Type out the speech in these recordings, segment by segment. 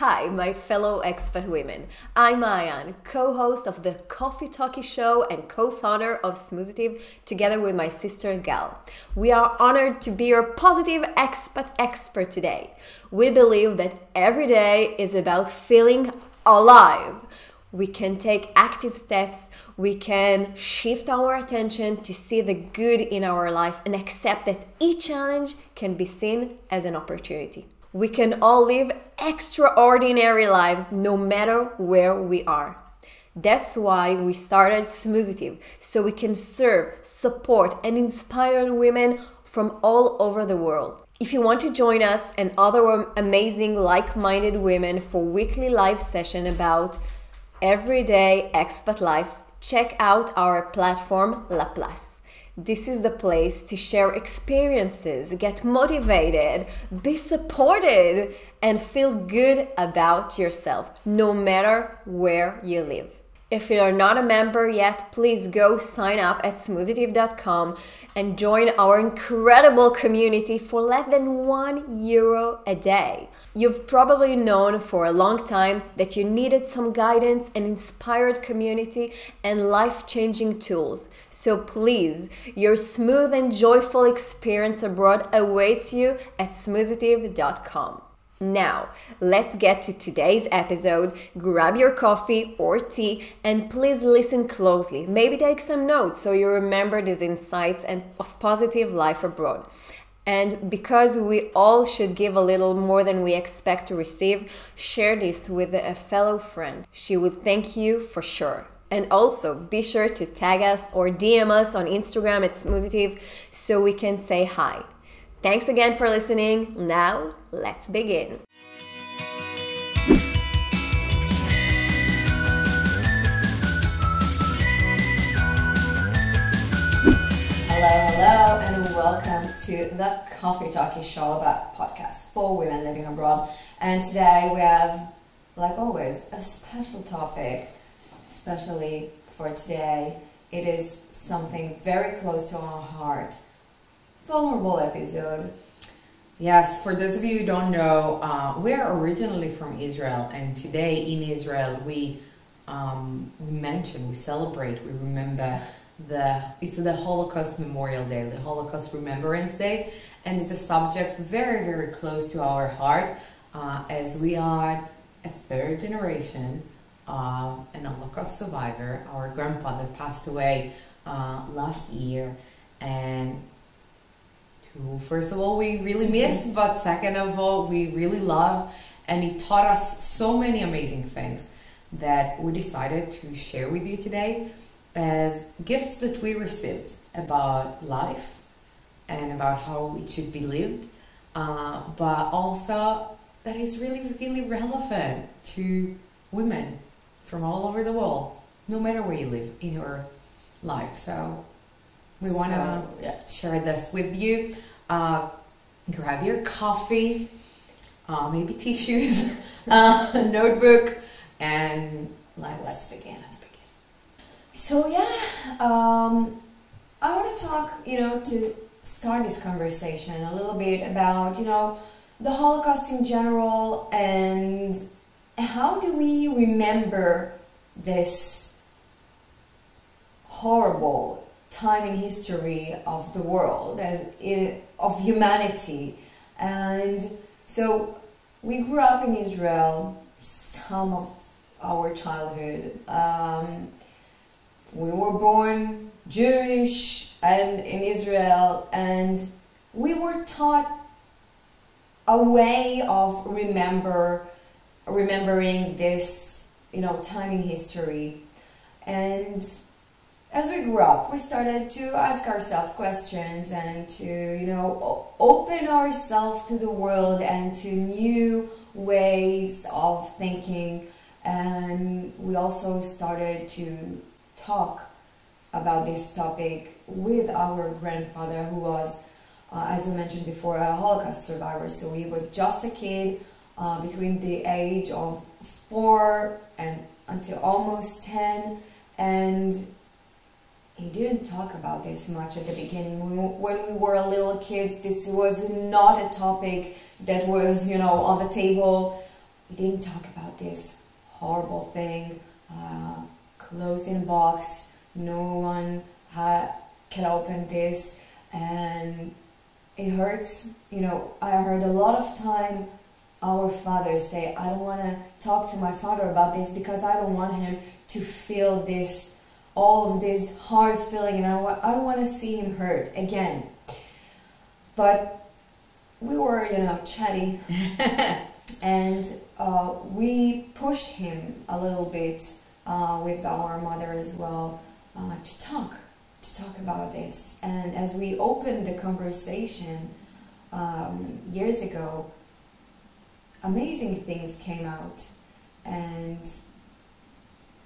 Hi, my fellow expat women. I'm Ayan, co host of the Coffee Talkie Show and co founder of Smoozitive together with my sister Gal. We are honored to be your positive expat expert today. We believe that every day is about feeling alive. We can take active steps, we can shift our attention to see the good in our life and accept that each challenge can be seen as an opportunity. We can all live extraordinary lives no matter where we are. That's why we started Smoozitive so we can serve, support, and inspire women from all over the world. If you want to join us and other amazing like-minded women for weekly live session about everyday expat life, check out our platform La Place. This is the place to share experiences, get motivated, be supported, and feel good about yourself, no matter where you live. If you're not a member yet, please go sign up at smoozitive.com and join our incredible community for less than one euro a day. You've probably known for a long time that you needed some guidance and inspired community and life changing tools. So please, your smooth and joyful experience abroad awaits you at smoozitive.com. Now, let's get to today's episode. Grab your coffee or tea and please listen closely. Maybe take some notes so you remember these insights and of positive life abroad. And because we all should give a little more than we expect to receive, share this with a fellow friend. She would thank you for sure. And also be sure to tag us or DM us on Instagram at Smoozitive so we can say hi. Thanks again for listening. Now, let's begin. Hello, hello, and welcome to the Coffee Talkie Show, that podcast for women living abroad. And today we have, like always, a special topic, especially for today. It is something very close to our heart vulnerable episode. Yes, for those of you who don't know, uh, we are originally from Israel, and today in Israel we um, we mention, we celebrate, we remember the it's the Holocaust Memorial Day, the Holocaust Remembrance Day, and it's a subject very very close to our heart, uh, as we are a third generation uh, an Holocaust survivor. Our grandfather passed away uh, last year, and who first of all we really missed, but second of all we really love, and he taught us so many amazing things that we decided to share with you today as gifts that we received about life and about how it should be lived, uh, but also that is really, really relevant to women from all over the world, no matter where you live in your life. So we want to so, yeah. share this with you. Uh, grab your coffee, uh, maybe tissues, uh, a notebook, and let's, let's begin. Let's begin. So yeah, um, I want to talk, you know, to start this conversation a little bit about, you know, the Holocaust in general and how do we remember this horrible time in history of the world, as in, of humanity. And so we grew up in Israel, some of our childhood. Um, we were born Jewish and in Israel, and we were taught a way of remember remembering this you know time in history and as we grew up, we started to ask ourselves questions and to, you know, open ourselves to the world and to new ways of thinking. And we also started to talk about this topic with our grandfather, who was, uh, as we mentioned before, a Holocaust survivor. So he was just a kid uh, between the age of four and until almost 10. And he didn't talk about this much at the beginning. When we were little kids, this was not a topic that was, you know, on the table. we didn't talk about this horrible thing, uh, closed in a box, no one ha- can open this, and it hurts. You know, I heard a lot of time our fathers say, I don't want to talk to my father about this because I don't want him to feel this, all of this hard feeling, and I, I don't want to see him hurt again. But we were, you know, chatty, and uh, we pushed him a little bit uh, with our mother as well uh, to talk, to talk about this. And as we opened the conversation um, years ago, amazing things came out, and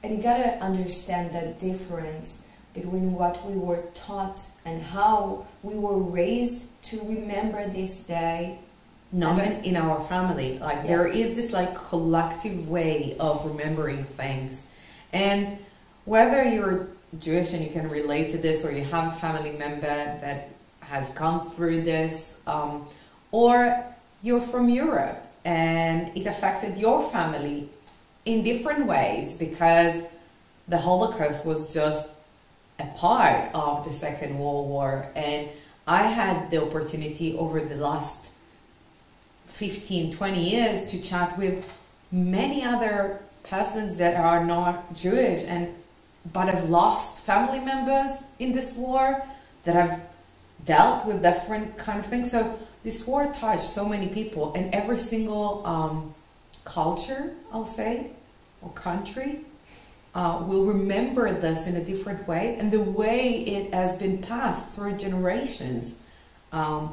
and you gotta understand the difference between what we were taught and how we were raised to remember this day. Not in, in our family. Like Yeah. there is this like collective way of remembering things. And whether you're jewish and you can relate to this or you have a family member that has gone through this um, or you're from europe and it affected your family in different ways because the holocaust was just a part of the second world war. And i had the opportunity over the last 15 20 years to chat with many other persons that are not jewish and but have lost family members in this war that have dealt with different kind of things. So this war touched so many people and every single um, culture i'll say or country uh, will remember this in a different way and the way it has been passed through generations um,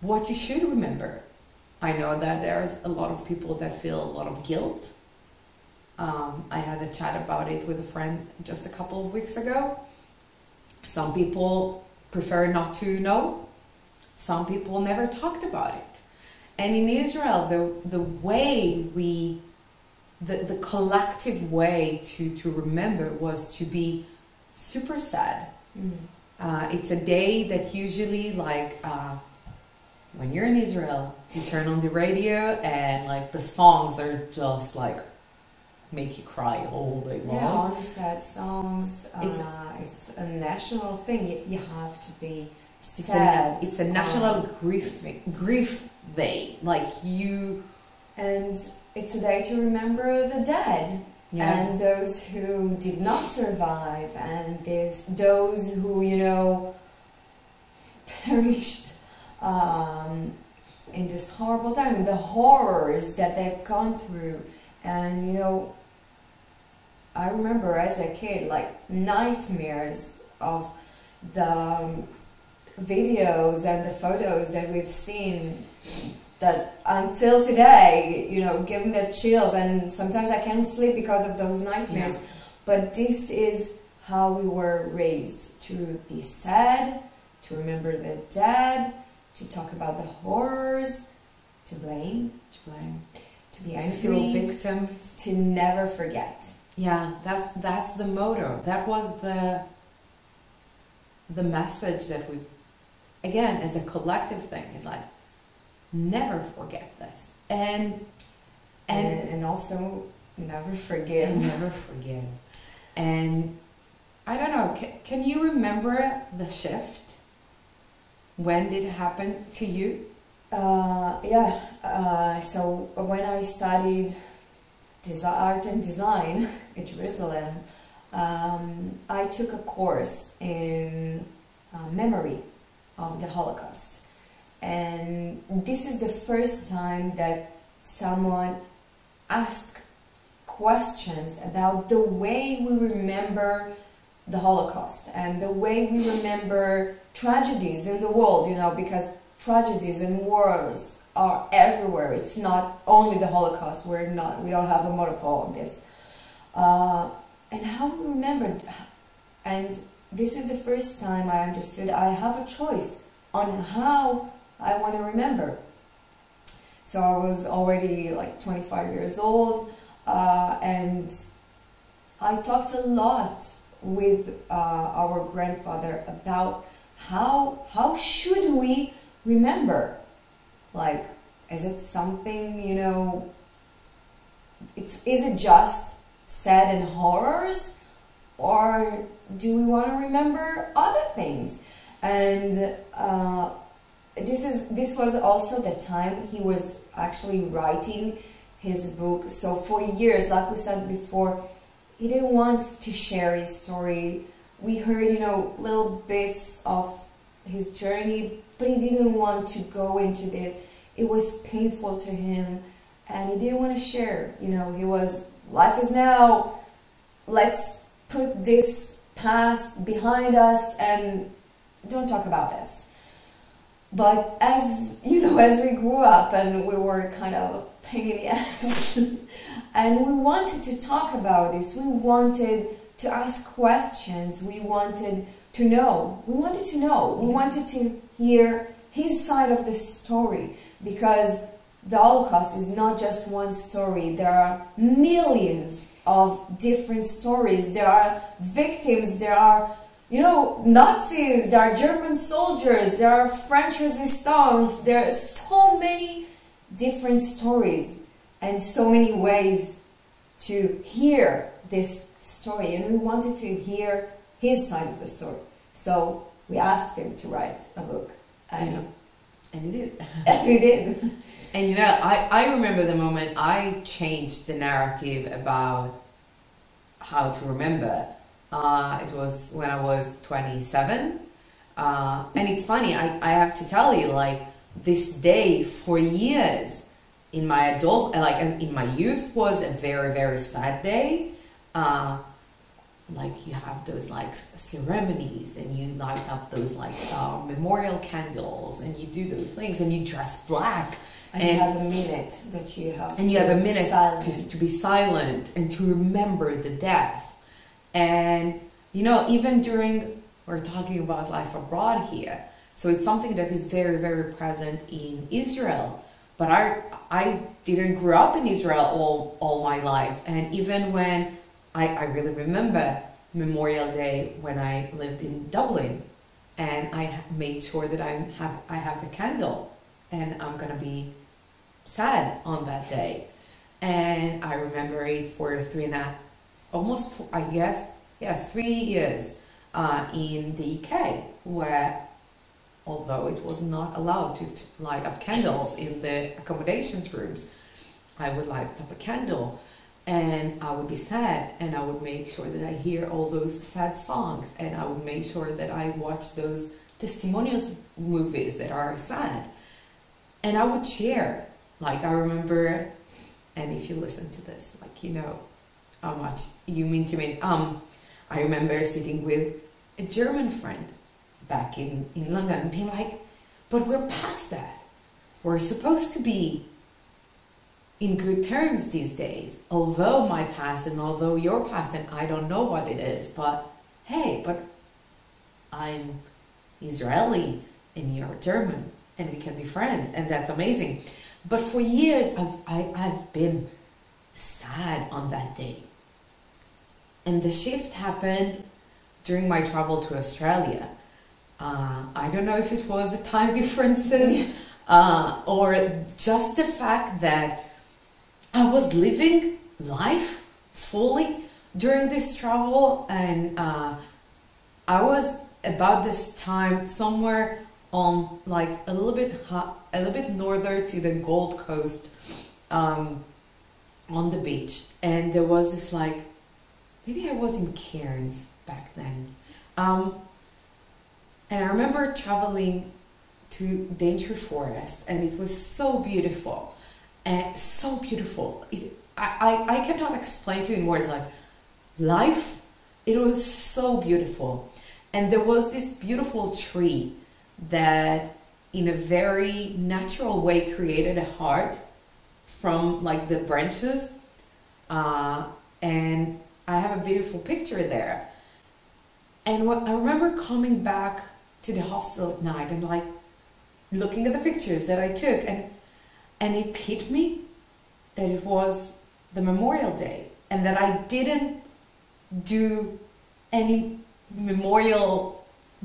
what you should remember I know that there's a lot of people that feel a lot of guilt. Um, I had a chat about it with a friend just a couple of weeks ago. Some people prefer not to know. Some people never talked about it. And in Israel, the, the way we, the, the collective way to, to remember was to be super sad. Uh, it's a day that usually like uh, when you're in Israel, you turn on the radio and like the songs are just like make you cry all day long. Yeah, all the sad songs. It's- uh, it's a national thing. You, you have to be It's sad. a it's a national Um, grief grief day. Like you, and it's a day to remember the dead Yeah. and those who did not survive and this, those who you know perished um, in this horrible time and the horrors that they've gone through and you know i remember as a kid like nightmares of the um, videos and the photos that we've seen that until today you know give me the chills. And sometimes i can't sleep because of those nightmares. But this is how we were raised to be sad to remember the dead to talk about the horrors to blame to blame, to be to feel angry victims. to never forget. Yeah, that's that's the motto. That was the the message that we've again as a collective thing is like never forget this. And and, and and also never forgive. Never forgive. And I don't know can, can you remember the shift? When did it happen to you? Uh, yeah, uh, so when I studied art and design in Jerusalem, um, I took a course in uh, memory of the Holocaust. And this is the first time that someone asked questions about the way we remember the Holocaust and the way we remember tragedies in the world, you know, because tragedies and wars are everywhere. It's not only the Holocaust. We're not. We don't have a monopoly on this. Uh, and how we remember, and this is the first time I understood I have a choice on how I want to remember. So I was already like 25 years old, uh, and I talked a lot with uh, our grandfather about how how should we remember like is it something you know it's is it just sad and horrors, or do we want to remember other things? And uh, this is this was also the time he was actually writing his book. So for years, like we said before, he didn't want to share his story. We heard, you know, little bits of his journey, but he didn't want to go into this. It was painful to him and he didn't want to share. You know, he was, life is now, let's put this past behind us and don't talk about this. But as, you know, as we grew up and we were kind of a pain in the ass, and we wanted to talk about this, we wanted to ask questions, we wanted to know. We wanted to know. We wanted to hear his side of the story because the Holocaust is not just one story. There are millions of different stories. There are victims. There are, you know, Nazis. There are German soldiers. There are French resistance. There are so many different stories and so many ways to hear this story. And we wanted to hear his side of the story. So we asked him to write a book. And, and he did. And he did. And you know, I, I remember the moment I changed the narrative about how to remember. Uh, it was when I was 27. Uh, and it's funny, I, I have to tell you, like, this day for years in my adult, like in my youth, was a very, very sad day. Uh, like you have those like ceremonies and you light up those like uh, memorial candles and you do those things and you dress black and, and you have a minute that you have and you have a minute to, to be silent and to remember the death. And you know even during we're talking about life abroad here so it's something that is very very present in israel. But i i didn't grow up in israel all all my life. And even when I, I really remember Memorial Day when I lived in Dublin, and I made sure that I have I have the candle, and I'm gonna be sad on that day, and I remember it for three and a half, almost four, I guess yeah three years uh, in the UK where although it was not allowed to, to light up candles in the accommodations rooms, I would light up a candle and I would be sad and I would make sure that I hear all those sad songs and I would make sure that I watch those testimonials movies that are sad. And I would share like I remember and if you listen to this like you know how much you mean to me um I remember sitting with a German friend back in in London and being like but we're past that we're supposed to be in good terms these days. Although my past and although your past and I don't know what it is, but hey, but I'm Israeli and you're German and we can be friends and that's amazing. But for years I've I, I've been sad on that day. And the shift happened during my travel to Australia. Uh, I don't know if it was the time differences uh, or just the fact that I was living life fully during this travel, and uh, I was about this time somewhere on like a little bit a little bit northern to the Gold Coast um, on the beach, and there was this like maybe I was in Cairns back then, um, and I remember traveling to Daintree Forest, and it was so beautiful and so beautiful. It, I, I, I cannot explain to you in words like life. It was so beautiful, and there was this beautiful tree that, in a very natural way, created a heart from like the branches, uh, and I have a beautiful picture there. And what I remember coming back to the hostel at night and like looking at the pictures that I took and and it hit me that it was the Memorial Day and that I didn't do any Memorial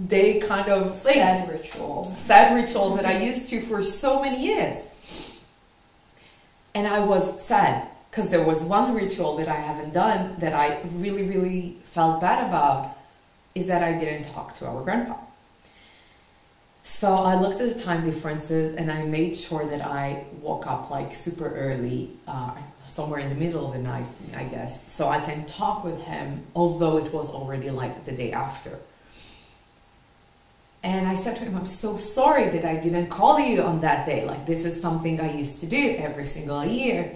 Day kind of thing. Sad rituals. Sad rituals that I used to for so many years. And I was sad because there was one ritual that I haven't done that I really, really felt bad about is that I didn't talk to our grandpa. So I looked at the time differences and I made sure that I woke up like super early, uh, somewhere in the middle of the night, I guess, so I can talk with him, although it was already like the day after. And I said to him, I'm so sorry that I didn't call you on that day. Like, this is something I used to do every single year.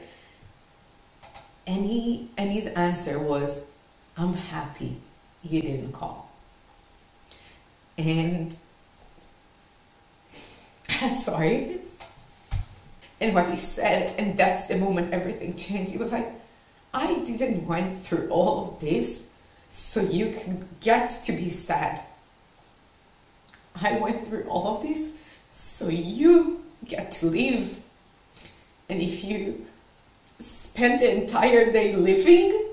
And he and his answer was, I'm happy you didn't call. And sorry. And what he said, and that's the moment everything changed. He was like, I didn't went through all of this so you can get to be sad. I went through all of this so you get to live. And if you spend the entire day living,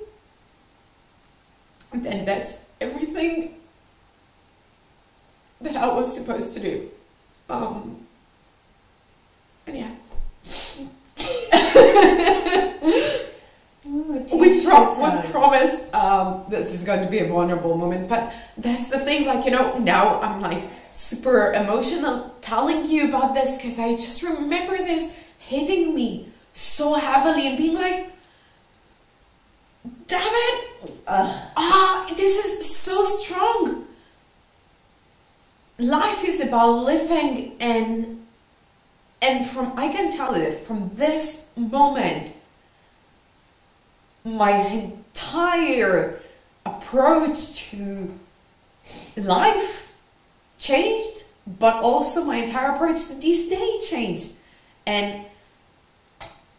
then that's everything that I was supposed to do. Um, and yeah. we, pro- we promised um, this is going to be a vulnerable moment, but that's the thing. Like you know, now I'm like super emotional telling you about this because I just remember this hitting me so heavily and being like, damn it, uh, ah, this is so strong. Life is about living and and from I can tell that from this moment my entire approach to life changed, but also my entire approach to this day changed. And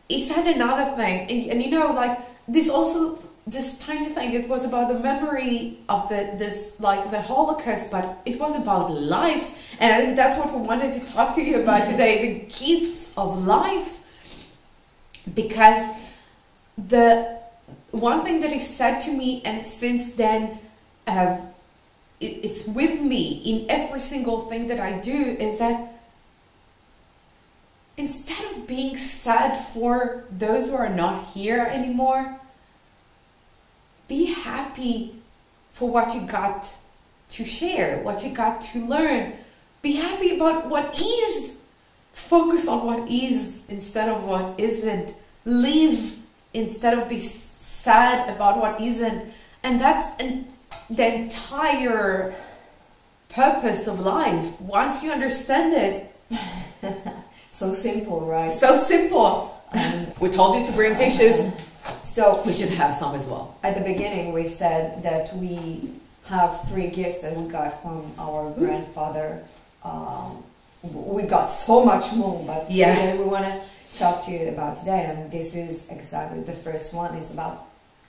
he said another thing, and, and you know, like this also this tiny thing it was about the memory of the this like the holocaust but it was about life. And i think that's what we wanted to talk to you about today the gifts of life. Because the one thing that he said to me and since then uh, it, it's with me in every single thing that i do is that instead of being sad for those who are not here anymore be happy for what you got to share, what you got to learn. Be happy about what is. Focus on what is instead of what isn't. Live instead of be sad about what isn't. And that's an, the entire purpose of life. Once you understand it. so simple, right? So simple. Um, we told you to bring tissues. So we should have some as well. At the beginning, we said that we have three gifts that we got from our mm. grandfather. Um, we got so much more, but yeah, we want to talk to you about today, and this is exactly the first one. It's about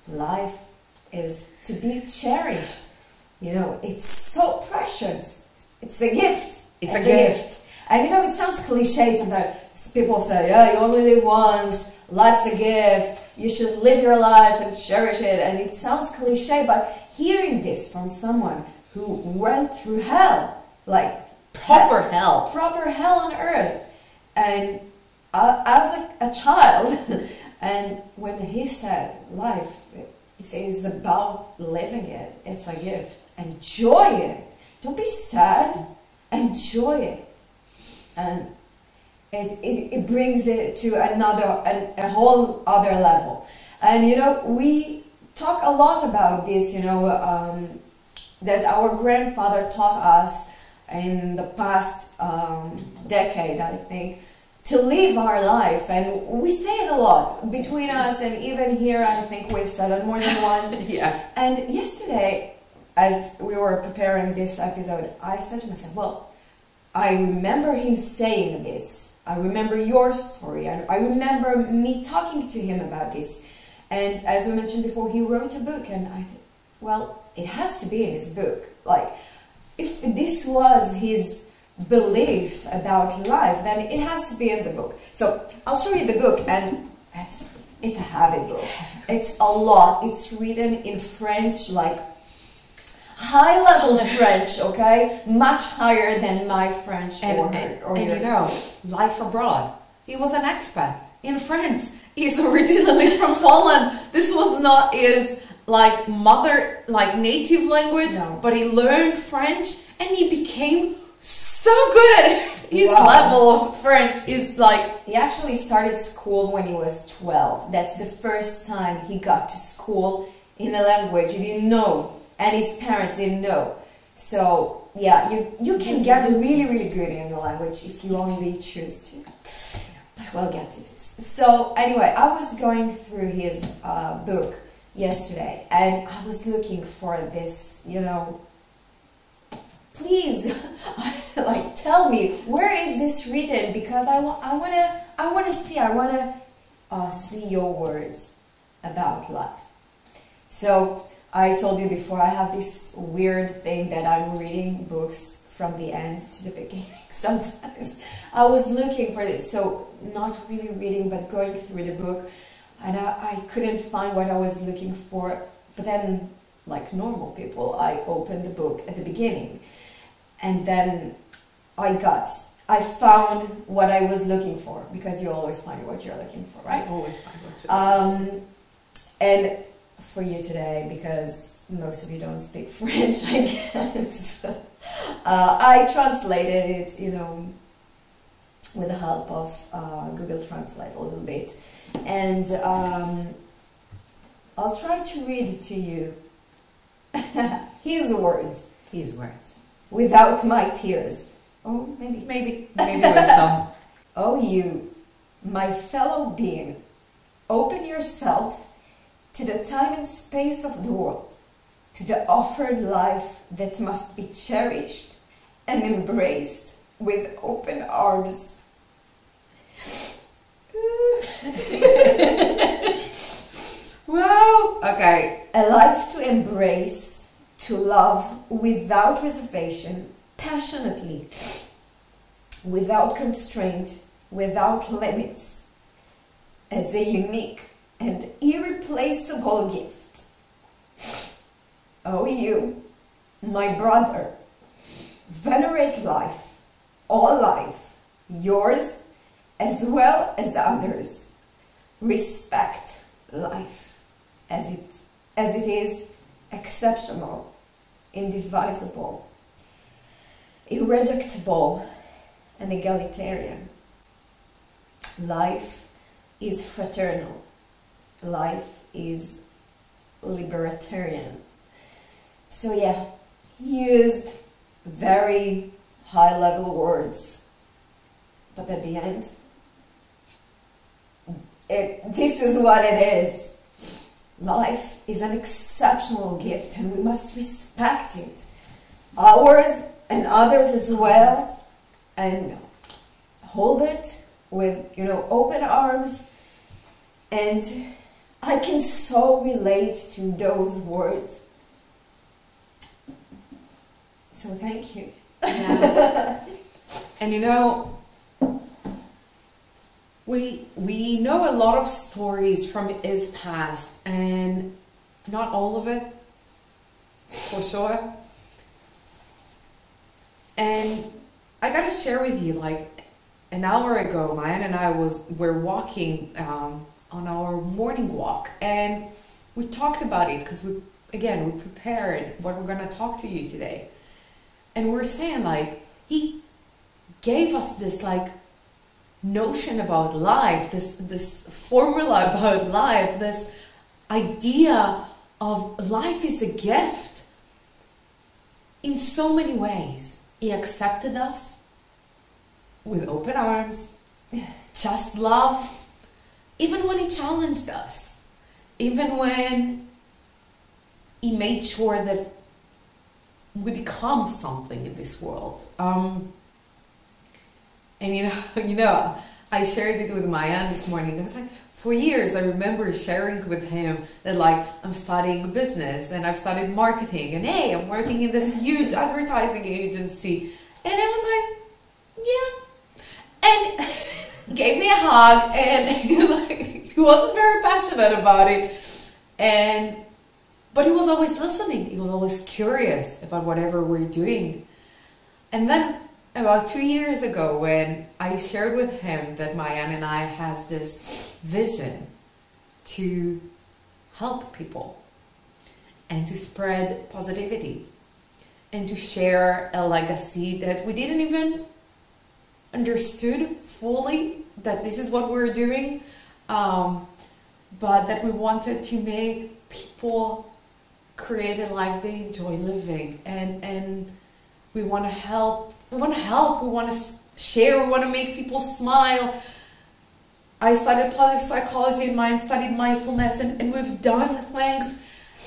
life is to be cherished. You know, it's so precious. It's a gift. It's, it's a, a gift. gift. And you know, it sounds cliche sometimes. People say, "Yeah, you only live once. Life's a gift." you should live your life and cherish it. And it sounds cliche, but hearing this from someone who went through hell, like proper hell, proper hell on earth, and uh, as a, a child, and when he said life is about living it, it's a gift. Enjoy it. Don't be sad. Enjoy it. And it, it, it brings it to another a, a whole other level and you know we talk a lot about this you know um, that our grandfather taught us in the past um, decade i think to live our life and we say it a lot between us and even here i think we said it more than once yeah and yesterday as we were preparing this episode i said to myself well i remember him saying this I remember your story. and I remember me talking to him about this. And as we mentioned before, he wrote a book, and I thought, well, it has to be in his book. Like, if this was his belief about life, then it has to be in the book. So I'll show you the book, and it's it's a heavy book. It's a lot. It's written in French, like high level French, okay? Much higher than my French and, or, and, or and you know, life abroad. He was an expat in France He's originally from Poland. This was not his like mother, like native language, No. but he learned French and he became so good at it. His Wow. level of French is like He actually started school when he was 12. That's the first time he got to school in a language he didn't know and his parents didn't know. So, yeah, you, you can get really, really good in the language if you only choose to. But we'll get to this. So, anyway, I was going through his uh, book yesterday and I was looking for this, you know, please like tell me where is this written because I want I want to I want to see I want to uh, see your words about life. So I told you before I have this weird thing that I'm reading books from the end to the beginning sometimes. I was looking for it so not really reading but going through the book and I, I couldn't find what I was looking for but then like normal people I opened the book at the beginning and then I got I found what I was looking for because you always find what you're looking for, right? always find what you Um, and for you today, because most of you don't speak French, I guess, uh, I translated it, you know, with the help of uh, Google Translate a little bit, and um, I'll try to read to you his words his words. Without my tears. Oh, maybe. Maybe, maybe with some. Oh, you, my fellow being, open yourself to the time and space of the world, to the offered life that must be cherished and embraced with open arms. Wow. Okay. A life to embrace, to love without reservation, passionately, without constraint, without limits, as a unique and irreplaceable gift. Oh, you, my brother, venerate life, all life, yours as well as others. Respect life as it, as it is exceptional, indivisible, irreducible, and egalitarian. Life is fraternal. Life is libertarian. So yeah, he used very high level words, but at the end, it, this is what it is. Life is an exceptional gift and we must respect it. Ours and others as well. And hold it with, you know, open arms. And I can so relate to those words. So thank you. And you know, we we know a lot of stories from his past, and not all of it, for sure. And I gotta share with you, like an hour ago, Maayan and I was were walking um, on our morning walk, and we talked about it because we again we prepared what we're gonna talk to you today, and we're saying like he gave us this like notion about life, this this formula about life, this idea of life is a gift in so many ways. He accepted us with open arms, just love, even when he challenged us, even when he made sure that we become something in this world. Um, and you know, you know, I shared it with Maya this morning. I was like, for years, I remember sharing with him that like I'm studying business and I've studied marketing, and hey, I'm working in this huge advertising agency, and I was like, yeah, and gave me a hug, and he like he wasn't very passionate about it, and but he was always listening. He was always curious about whatever we're doing, and then about two years ago when I shared with him that Maayan and I has this vision to help people and to spread positivity and to share a legacy that we didn't even understood fully that this is what we're doing um, but that we wanted to make people create a life they enjoy living and and we want to help. We want to help. We want to share. We want to make people smile. I studied positive psychology and mine studied mindfulness and, and we've done things.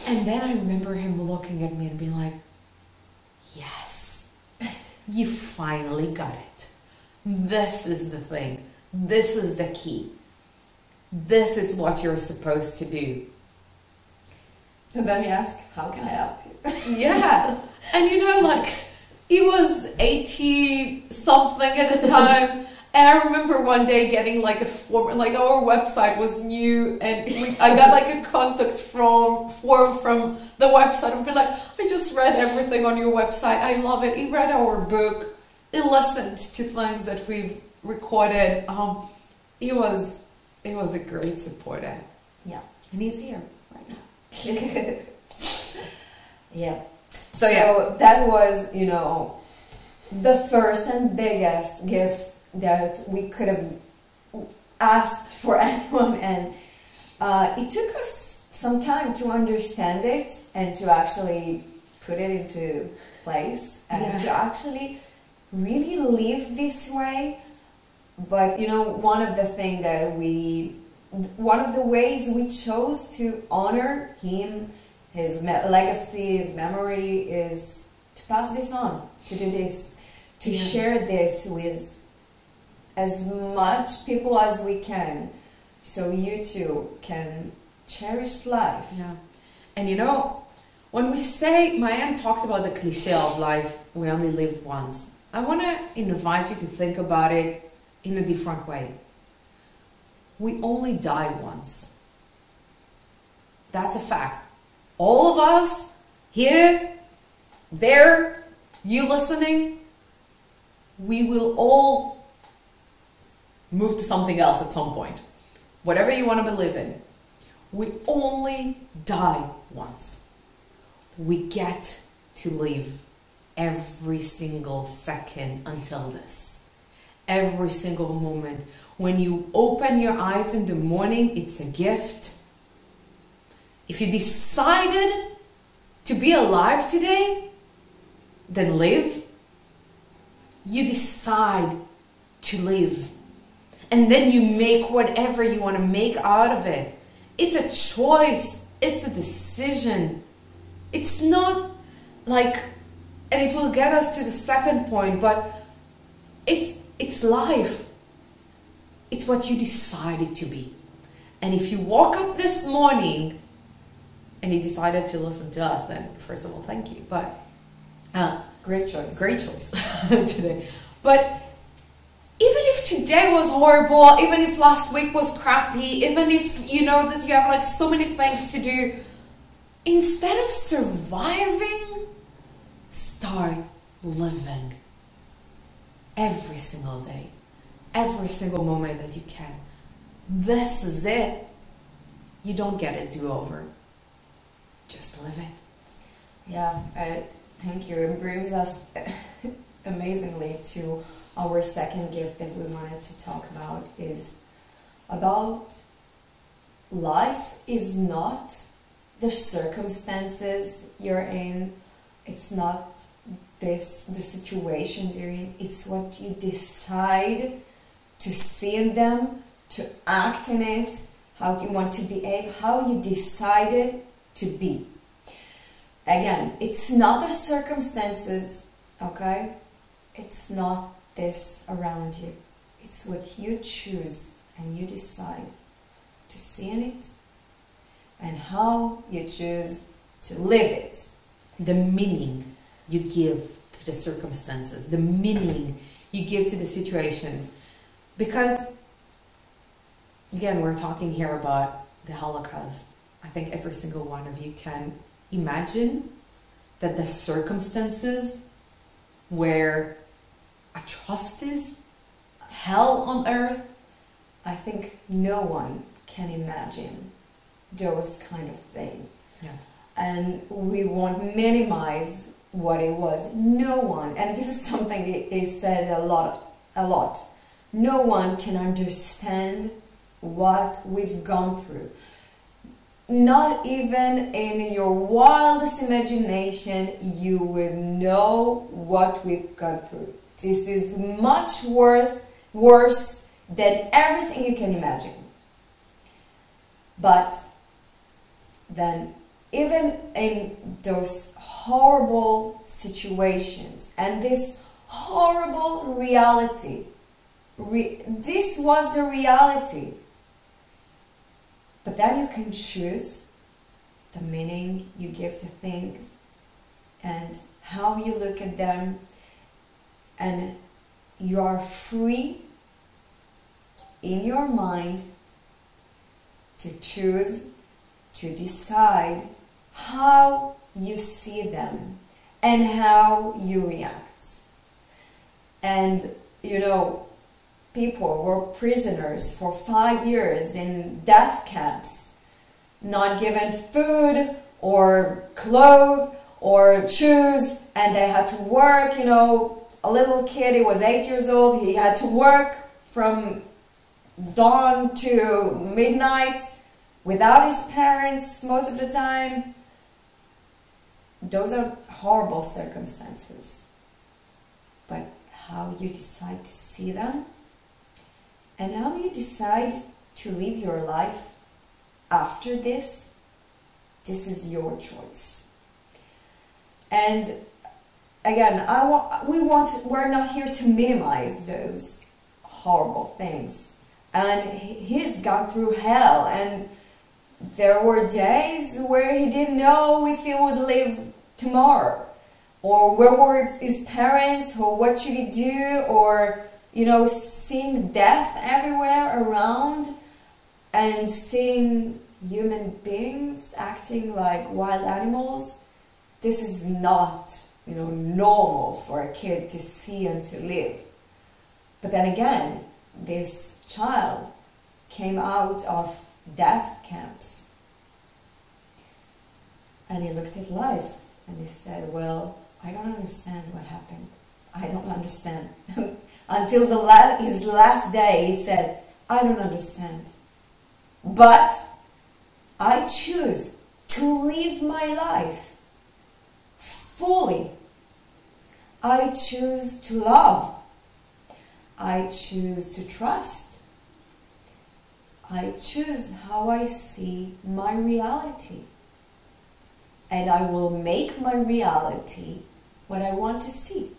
And then i remember him looking at me and being like yes you finally got it. This is the thing. This is the key. This is what you're supposed to do. And then he asked how can i help you? Yeah. And you know like he was 80 something at the time. And I remember one day getting like a form, like our website was new, and we, I got like a contact from form from the website. and be like, I just read everything on your website. I love it. He read our book. He listened to things that we've recorded. Um, he was he was a great supporter. Yeah, and he's here right now. yeah. So, yeah. that was, you know, the first and biggest gift that we could have asked for anyone. And uh, it took us some time to understand it and to actually put it into place and yeah. to actually really live this way. But, you know, one of the things that we, one of the ways we chose to honor him his legacy, his memory is to pass this on, to do this, to yeah. share this with as much people as we can, so you too can cherish life. Yeah, and you know, when we say, my aunt talked about the cliche of life, we only live once. I want to invite you to think about it in a different way. We only die once. That's a fact all of us here, there, you listening, we will all move to something else at some point. Whatever you want to believe in. We only die once. We get to live every single second until this. Every single moment. When you open your eyes in the morning, it's a gift if you decided to be alive today, then live. You decide to live. And then you make whatever you want to make out of it. It's a choice, it's a decision. It's not like, and it will get us to the second point, but it's, it's life. It's what you decided to be. And if you woke up this morning and he decided to listen to us, then first of all, thank you. But uh, great choice. Great choice today. But even if today was horrible, even if last week was crappy, even if you know that you have like so many things to do, instead of surviving, start living every single day, every single moment that you can. This is it. You don't get a do over just live it. Yeah, I, thank you. It brings us amazingly to our second gift that we wanted to talk about is about life is not the circumstances you're in. It's not this the situations you're in. It's what you decide to see in them, to act in it, how you want to behave, how you decided to be. Again, it's not the circumstances, okay? It's not this around you. It's what you choose and you decide to see in it and how you choose to live it. The meaning you give to the circumstances, the meaning you give to the situations. Because, again, we're talking here about the Holocaust I think every single one of you can imagine that the circumstances where atrocities, hell on earth? I think no one can imagine those kind of things. Yeah. And we won't minimize what it was. No one, and this is something is said a lot of, a lot. No one can understand what we've gone through. Not even in your wildest imagination, you will know what we've gone through. This is much worth, worse than everything you can imagine. But then, even in those horrible situations and this horrible reality, re- this was the reality. But then you can choose the meaning you give to things and how you look at them, and you are free in your mind to choose to decide how you see them and how you react. And you know, people were prisoners for five years in death camps, not given food or clothes or shoes, and they had to work. You know, a little kid, he was eight years old, he had to work from dawn to midnight without his parents most of the time. Those are horrible circumstances. But how you decide to see them and how you decide to live your life after this, this is your choice. And again, I wa- we want, we're not here to minimize those horrible things. And he's gone through hell and there were days where he didn't know if he would live tomorrow or where were his parents or what should he do or you know seeing death everywhere around and seeing human beings acting like wild animals this is not you know normal for a kid to see and to live but then again this child came out of death camps. And he looked at life and he said, Well, I don't understand what happened. I don't understand. Until the his last day, he said, I don't understand. But I choose to live my life fully. I choose to love. I choose to trust. I choose how I see my reality. And I will make my reality what I want to see.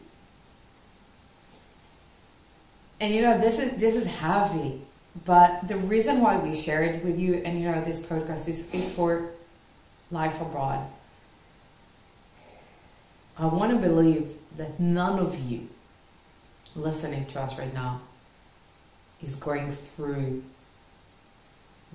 And you know, this is this is heavy, but the reason why we share it with you and you know this podcast is, is for life abroad. I want to believe that none of you listening to us right now is going through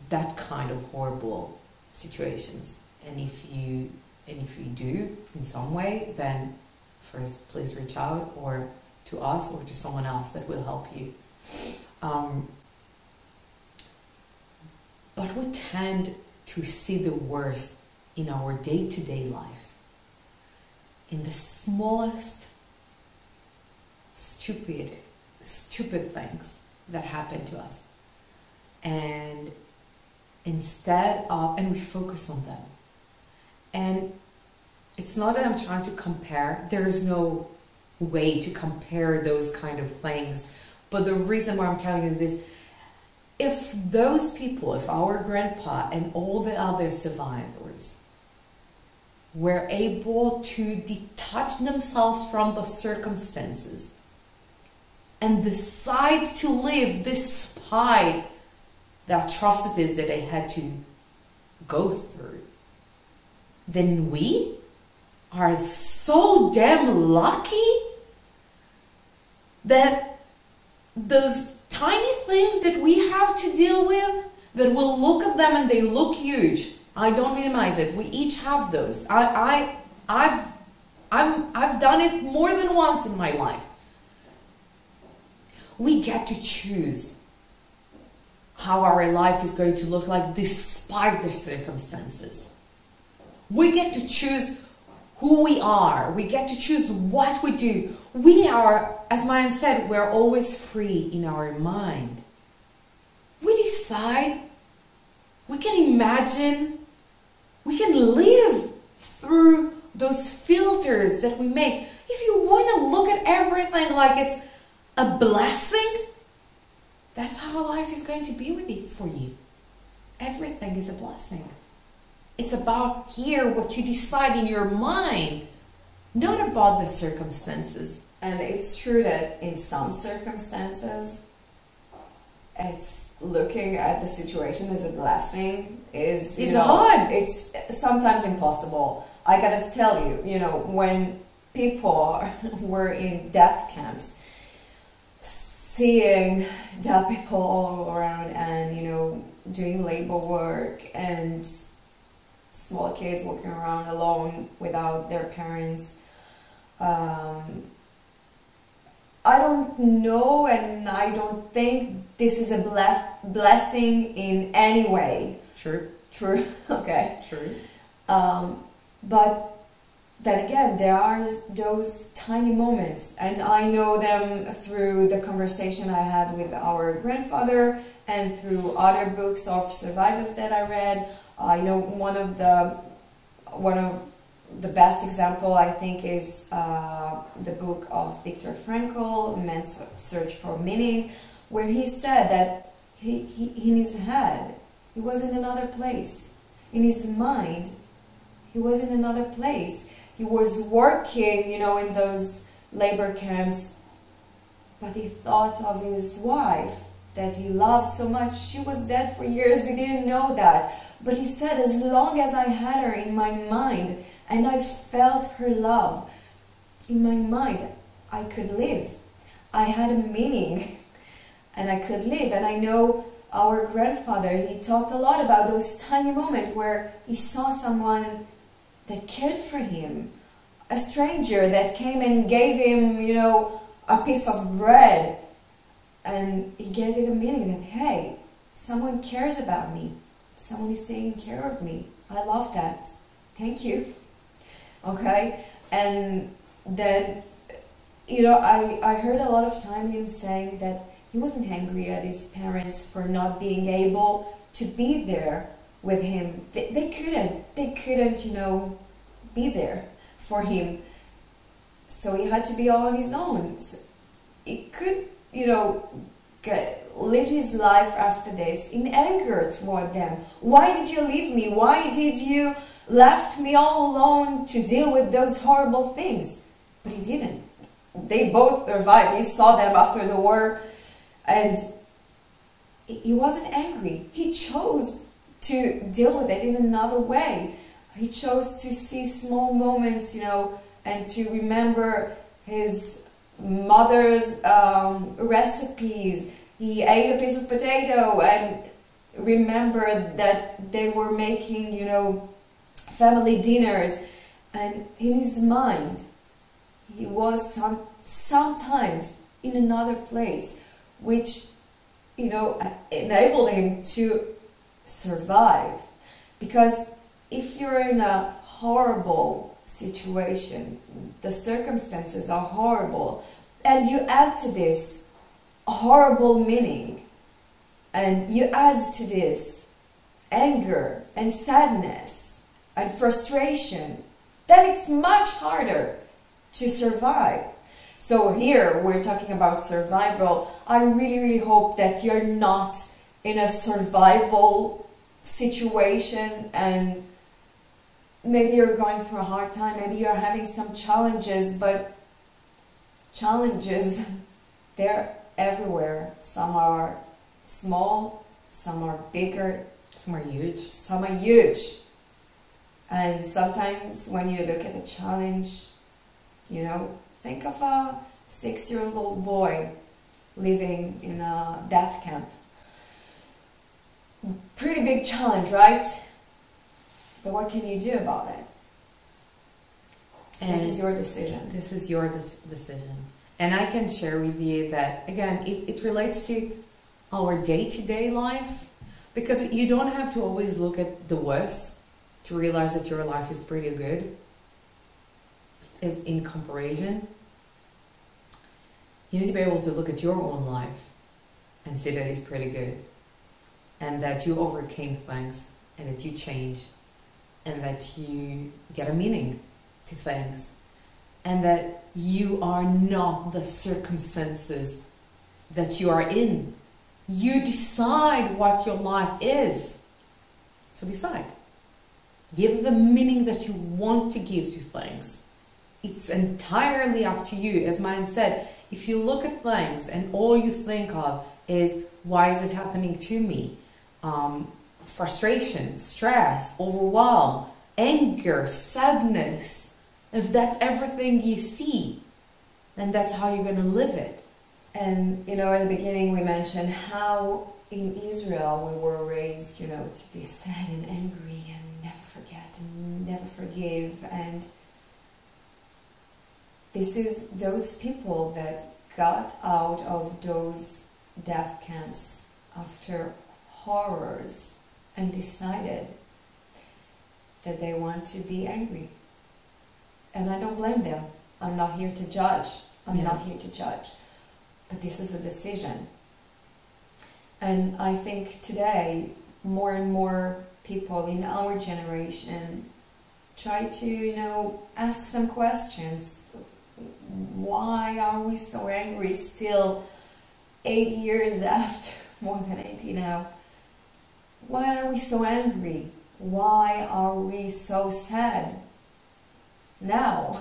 that kind of horrible situations. And if you and if you do in some way, then first please reach out or to us or to someone else that will help you. Um, but we tend to see the worst in our day to day lives, in the smallest stupid, stupid things that happen to us. And instead of, and we focus on them. And it's not that I'm trying to compare, there's no way to compare those kind of things. But the reason why I'm telling you is this if those people, if our grandpa and all the other survivors were able to detach themselves from the circumstances and decide to live despite the atrocities that they had to go through, then we are so damn lucky that those tiny things that we have to deal with that we'll look at them and they look huge. I don't minimize it. We each have those. I, I, I've, I'm, I've done it more than once in my life. we get to choose how our life is going to look like despite the circumstances. We get to choose who we are. We get to choose what we do. We are, as Maayan said, we're always free in our mind. We decide, we can imagine, we can live through those filters that we make. If you want to look at everything like it's a blessing, that's how life is going to be with you for you. Everything is a blessing. It's about here what you decide in your mind, not about the circumstances. And it's true that in some circumstances, it's looking at the situation as a blessing is it's know, hard. It's sometimes impossible. I gotta tell you, you know, when people were in death camps, seeing dead people all around and you know doing labor work and small kids walking around alone without their parents. Um, I don't know, and I don't think this is a bless- blessing in any way. True. True. okay. True. Um, but then again, there are those tiny moments, and I know them through the conversation I had with our grandfather and through other books of survivors that I read. Uh, you know, one of the one of the best example I think is uh, the book of Viktor Frankl, Man's Search for Meaning, where he said that he, he in his head he was in another place, in his mind he was in another place. He was working, you know, in those labor camps, but he thought of his wife that he loved so much. She was dead for years. He didn't know that. But he said, as long as I had her in my mind and I felt her love in my mind, I could live. I had a meaning and I could live. And I know our grandfather, he talked a lot about those tiny moments where he saw someone that cared for him, a stranger that came and gave him, you know, a piece of bread. And he gave it a meaning that, hey, someone cares about me. Someone is taking care of me. I love that. Thank you. Okay? And then, you know, I, I heard a lot of time him saying that he wasn't angry at his parents for not being able to be there with him. They, they couldn't. They couldn't, you know, be there for him. So he had to be all on his own. So he could, you know, get, live his life after this in anger toward them. Why did you leave me? Why did you left me all alone to deal with those horrible things? But he didn't. They both survived. He saw them after the war and he wasn't angry. He chose to deal with it in another way. He chose to see small moments, you know, and to remember his mother's um, recipes. He ate a piece of potato and remembered that they were making, you know, family dinners. And in his mind, he was some, sometimes in another place, which, you know, enabled him to survive. Because if you're in a horrible situation, the circumstances are horrible, and you add to this horrible meaning, and you add to this anger and sadness and frustration, then it's much harder to survive. So here we're talking about survival. I really, really hope that you're not in a survival situation and maybe you're going through a hard time, maybe you're having some challenges, but challenges, they're everywhere. Some are small, some are bigger, some are huge. Some are huge. And sometimes when you look at a challenge, you know, think of a six year old boy living in a death camp. Pretty big challenge, right? But what can you do about it? And this is your decision. This is your de decision. And I can share with you that, again, it, it relates to our day to day life because you don't have to always look at the worst to realize that your life is pretty good as in comparison. You need to be able to look at your own life and see that it's pretty good and that you overcame things and that you changed and that you get a meaning to things and that you are not the circumstances that you are in. You decide what your life is. So decide. Give the meaning that you want to give to things. It's entirely up to you. As Maayan said, if you look at things and all you think of is, why is it happening to me? Um, frustration, stress, overwhelm, anger, sadness, if that's everything you see, then that's how you're going to live it. And, you know, at the beginning we mentioned how in Israel we were raised, you know, to be sad and angry and never forget and never forgive. And this is those people that got out of those death camps after horrors and decided that they want to be angry and I don't blame them. I'm not here to judge. I'm yeah. not here to judge. But this is a decision. And I think today, more and more people in our generation try to, you know, ask some questions. Why are we so angry still eight years after, more than 80 now? Why are we so angry? Why are we so sad? Now.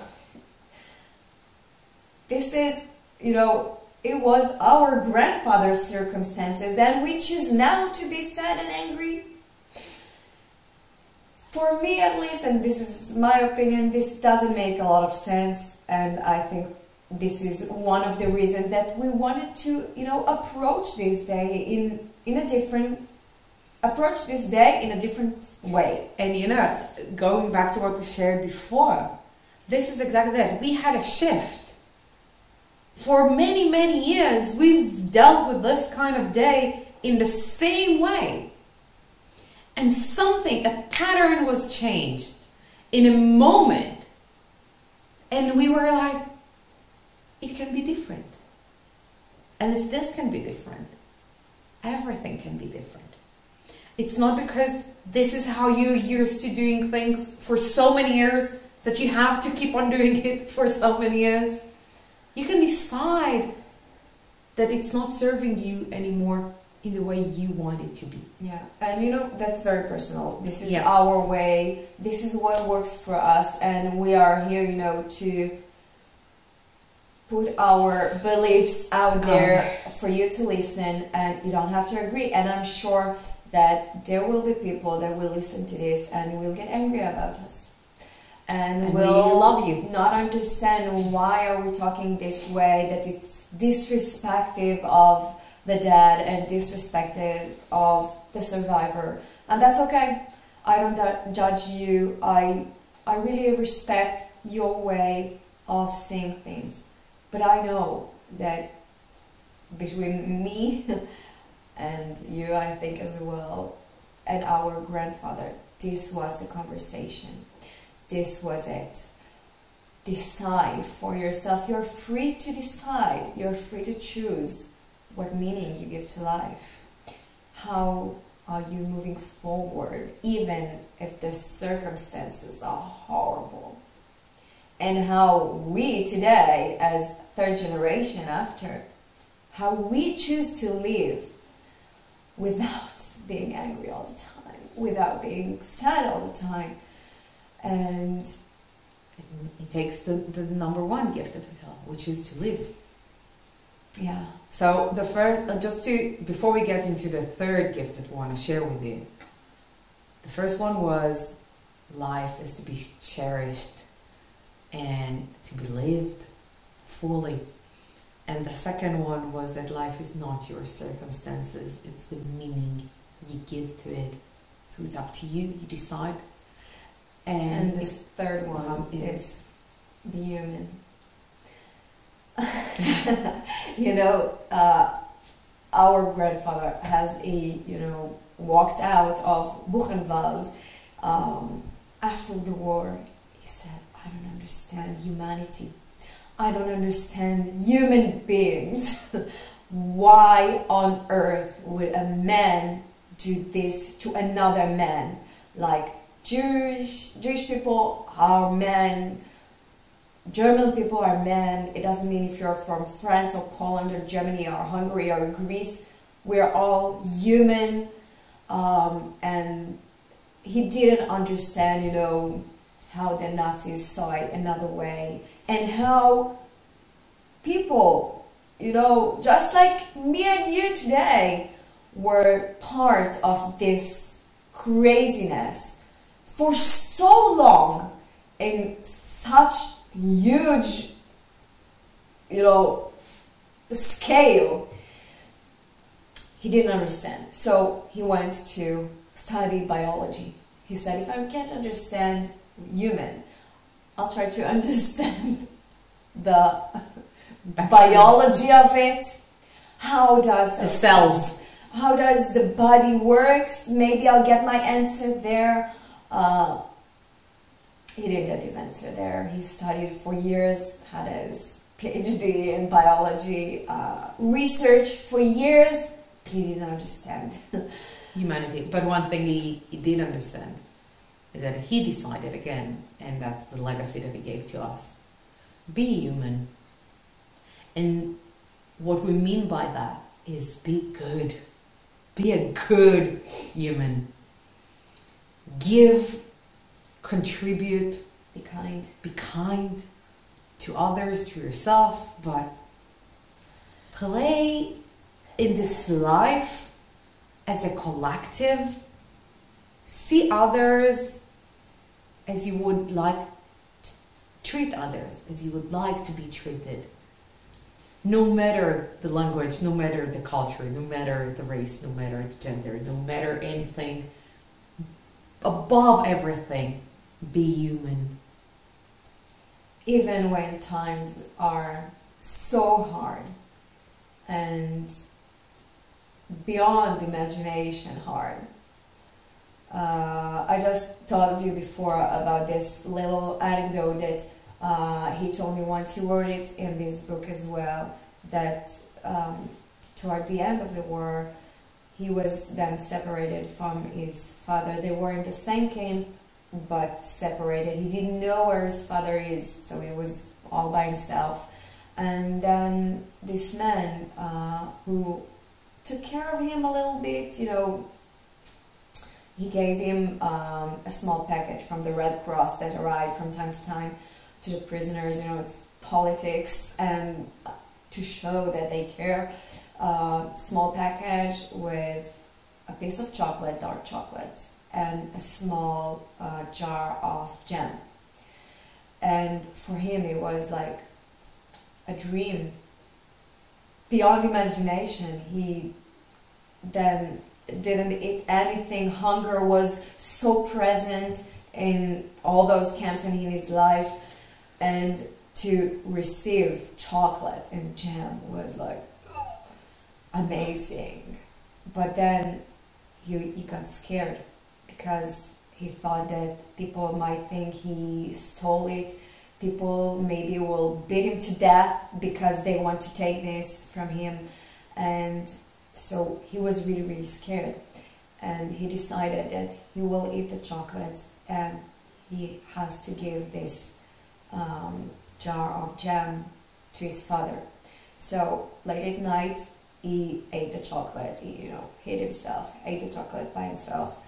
This is, you know, it was our grandfather's circumstances, and we choose now to be sad and angry. For me, at least, and this is my opinion, this doesn't make a lot of sense, and I think this is one of the reasons that we wanted to, you know, approach this day in in a different approach this day in a different way. And you know, going back to what we shared before, this is exactly that. We had a shift. For many, many years, we've dealt with this kind of day in the same way. And something, a pattern was changed in a moment. And we were like, it can be different. And if this can be different, everything can be different. It's not because this is how you're used to doing things for so many years that you have to keep on doing it for so many years. You can decide that it's not serving you anymore in the way you want it to be. Yeah, and you know, that's very personal. This is yeah. our way, this is what works for us, and we are here, you know, to put our beliefs out oh. there oh. for you to listen, and you don't have to agree. And I'm sure that there will be people that will listen to this and will get angry about us and, and will love you. Not understand why are we talking this way, that it's disrespectful of the dead and disrespectful of the survivor. And that's okay. I don't judge you. I I really respect your way of seeing things. But I know that between me and you, I think as well, and our grandfather, this was the conversation this was it. Decide for yourself. You're free to decide. You're free to choose what meaning you give to life. How are you moving forward, even if the circumstances are horrible? And how we today, as third generation after, how we choose to live without being angry all the time, without being sad all the time, and it takes the, the number one gift that we tell, which is to live. Yeah. So the first, uh, just to before we get into the third gift that we want to share with you, the first one was life is to be cherished and to be lived fully. And the second one was that life is not your circumstances, it's the meaning you give to it. So it's up to you, you decide and, and the third one is be human. you know, uh, our grandfather has a, you know, walked out of Buchenwald um, after the war. He said, I don't understand humanity. I don't understand human beings. Why on earth would a man do this to another man? Like Jewish Jewish people are men, German people are men. It doesn't mean if you're from France or Poland or Germany or Hungary or Greece. We're all human. Um, and he didn't understand, you know, how the Nazis saw it another way and how people, you know, just like me and you today, were part of this craziness for so long in such huge, you know, scale. He didn't understand. So he went to study biology. He said, if I can't understand human, I'll try to understand the biology of it. How does the cells? How does the body works? Maybe I'll get my answer there. Uh, he didn't get his answer there. He studied for years, had his PhD in biology, uh, research for years, but he didn't understand humanity. But one thing he, he did understand is that he decided again, and that's the legacy that he gave to us be human. And what we mean by that is be good. Be a good human. Give contribute, be kind, be kind to others, to yourself, but play in this life as a collective. See others as you would like to treat others, as you would like to be treated. No matter the language, no matter the culture, no matter the race, no matter the gender, no matter anything, above everything, be human. Even when times are so hard and beyond imagination hard. Uh, I just told you before about this little anecdote that uh, he told me once. He wrote it in this book as well. That um, toward the end of the war, he was then separated from his father. They were in the same camp but separated. He didn't know where his father is, so he was all by himself. And then this man uh, who took care of him a little bit, you know, he gave him um, a small package from the Red Cross that arrived from time to time to the prisoners, you know, it's politics and to show that they care. Uh, small package with a piece of chocolate, dark chocolate, and a small uh, jar of jam. And for him, it was like a dream beyond imagination. He then didn't eat anything. Hunger was so present in all those camps and in his life. And to receive chocolate and jam was like amazing. But then he, he got scared because he thought that people might think he stole it. People maybe will beat him to death because they want to take this from him. And so he was really, really scared. And he decided that he will eat the chocolate and he has to give this um, jar of jam to his father. So late at night, he ate the chocolate, he, you know, hid himself, ate the chocolate by himself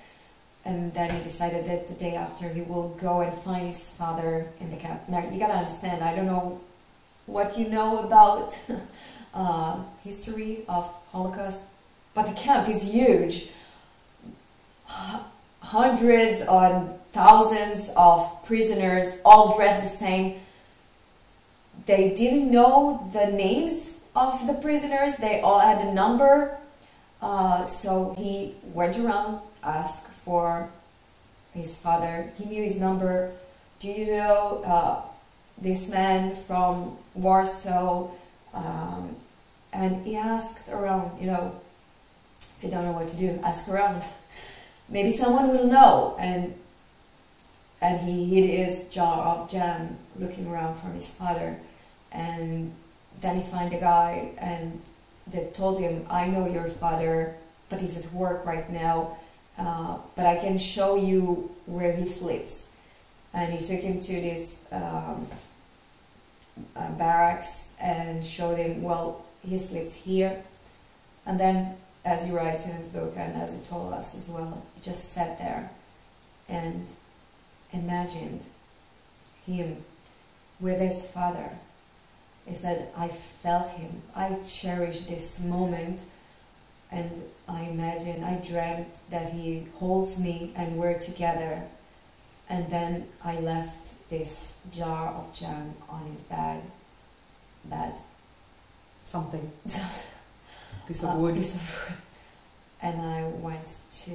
and then he decided that the day after he will go and find his father in the camp. Now you gotta understand, I don't know what you know about uh, history of Holocaust, but the camp is huge. Hundreds or thousands of prisoners, all dressed the same. They didn't know the names of the prisoners. They all had a number. Uh, so he went around, asked for his father. He knew his number. Do you know uh, this man from Warsaw? Um, and he asked around, you know, if you don't know what to do, ask around. Maybe someone will know. And and he hid his jar of jam, looking around for his father. And then he find a guy and they told him, I know your father, but he's at work right now, uh, but I can show you where he sleeps. And he took him to this um, uh, barracks and showed him, well, he sleeps here. And then, as he writes in his book and as he told us as well, he just sat there and imagined him with his father he said, I felt him. I cherished this moment. And I imagine, I dreamt that he holds me and we're together. And then I left this jar of jam on his bed. Bed. Something. piece of wood. piece of wood. And I went to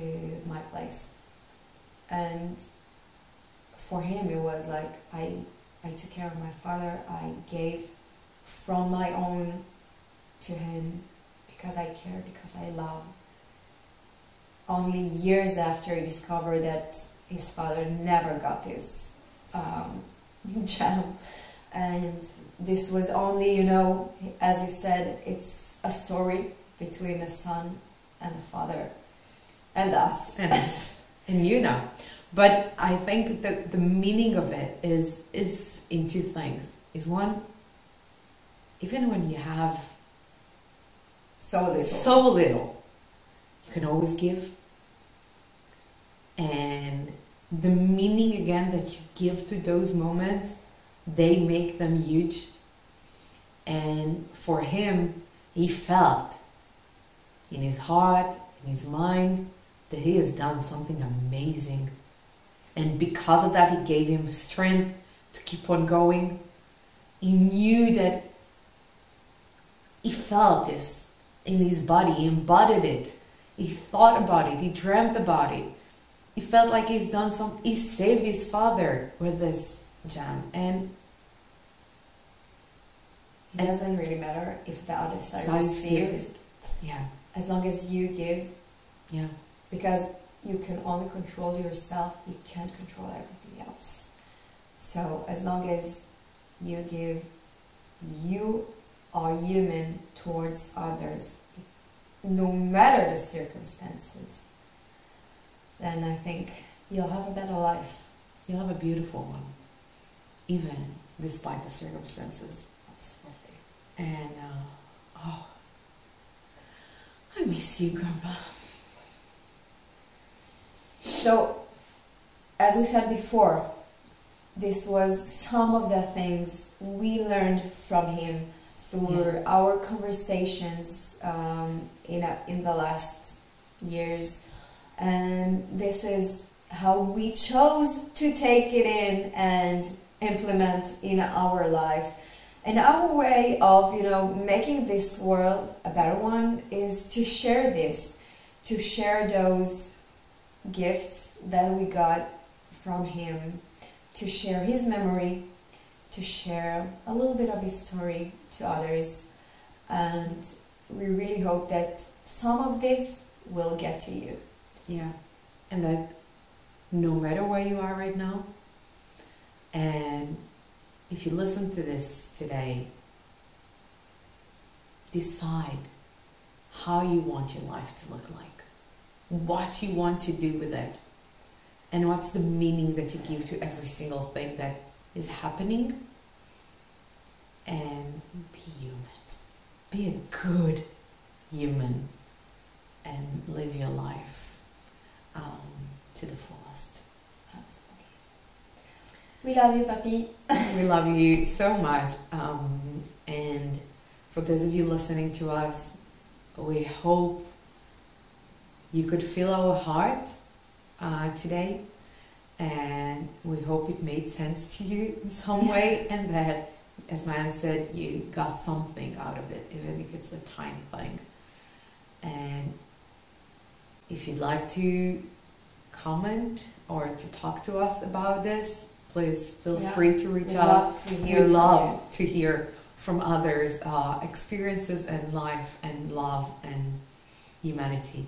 my place. And for him, it was like I, I took care of my father. I gave from my own to him because I care, because I love. Only years after he discovered that his father never got this um, and this was only, you know, as he said, it's a story between a son and a father, and us, and us, and you know. But I think that the meaning of it is is in two things. Is one even when you have so little, so little, you can always give. And the meaning again that you give to those moments, they make them huge. And for him, he felt in his heart, in his mind, that he has done something amazing. And because of that, he gave him strength to keep on going. He knew that he felt this in his body, he embodied it. He thought about it, he dreamt about it. He felt like he's done something, he saved his father with this jam. And it doesn't really matter if the other side receives. Yeah. As long as you give. Yeah. Because you can only control yourself, you can't control everything else. So as long as you give, you are human towards others, no matter the circumstances, then I think you'll have a better life. You'll have a beautiful one, even despite the circumstances. Absolutely. And, uh, oh, I miss you, Grandpa. So, as we said before, this was some of the things we learned from him through yeah. our conversations um, in, a, in the last years. And this is how we chose to take it in and implement in our life. And our way of, you know, making this world a better one is to share this, to share those gifts that we got from him, to share his memory, to share a little bit of his story to others. And we really hope that some of this will get to you. Yeah. And that no matter where you are right now, and if you listen to this today, decide how you want your life to look like, what you want to do with it, and what's the meaning that you give to every single thing that is happening and be human. Be a good human and live your life um, to the fullest. Absolutely. We love you, Papi. we love you so much. Um, and for those of you listening to us, we hope you could feel our heart uh, today and we hope it made sense to you in some way and that as Maayan said you got something out of it even if it's a tiny thing and if you'd like to comment or to talk to us about this please feel yeah. free to reach we out to we love to hear from others uh, experiences and life and love and humanity.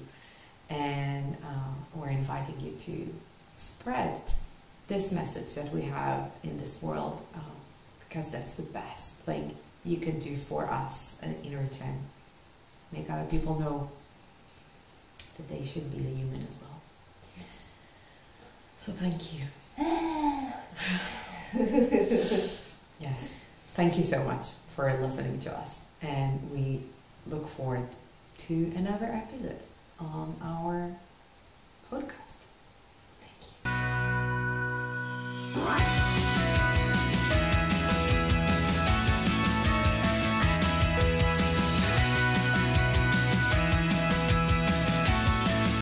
And uh, we're inviting you to spread this message that we have in this world uh, because that's the best thing you can do for us in return. Make other people know that they should be the human as well. Yes. So thank you. yes. Thank you so much for listening to us. And we look forward to another episode on our podcast. Wow.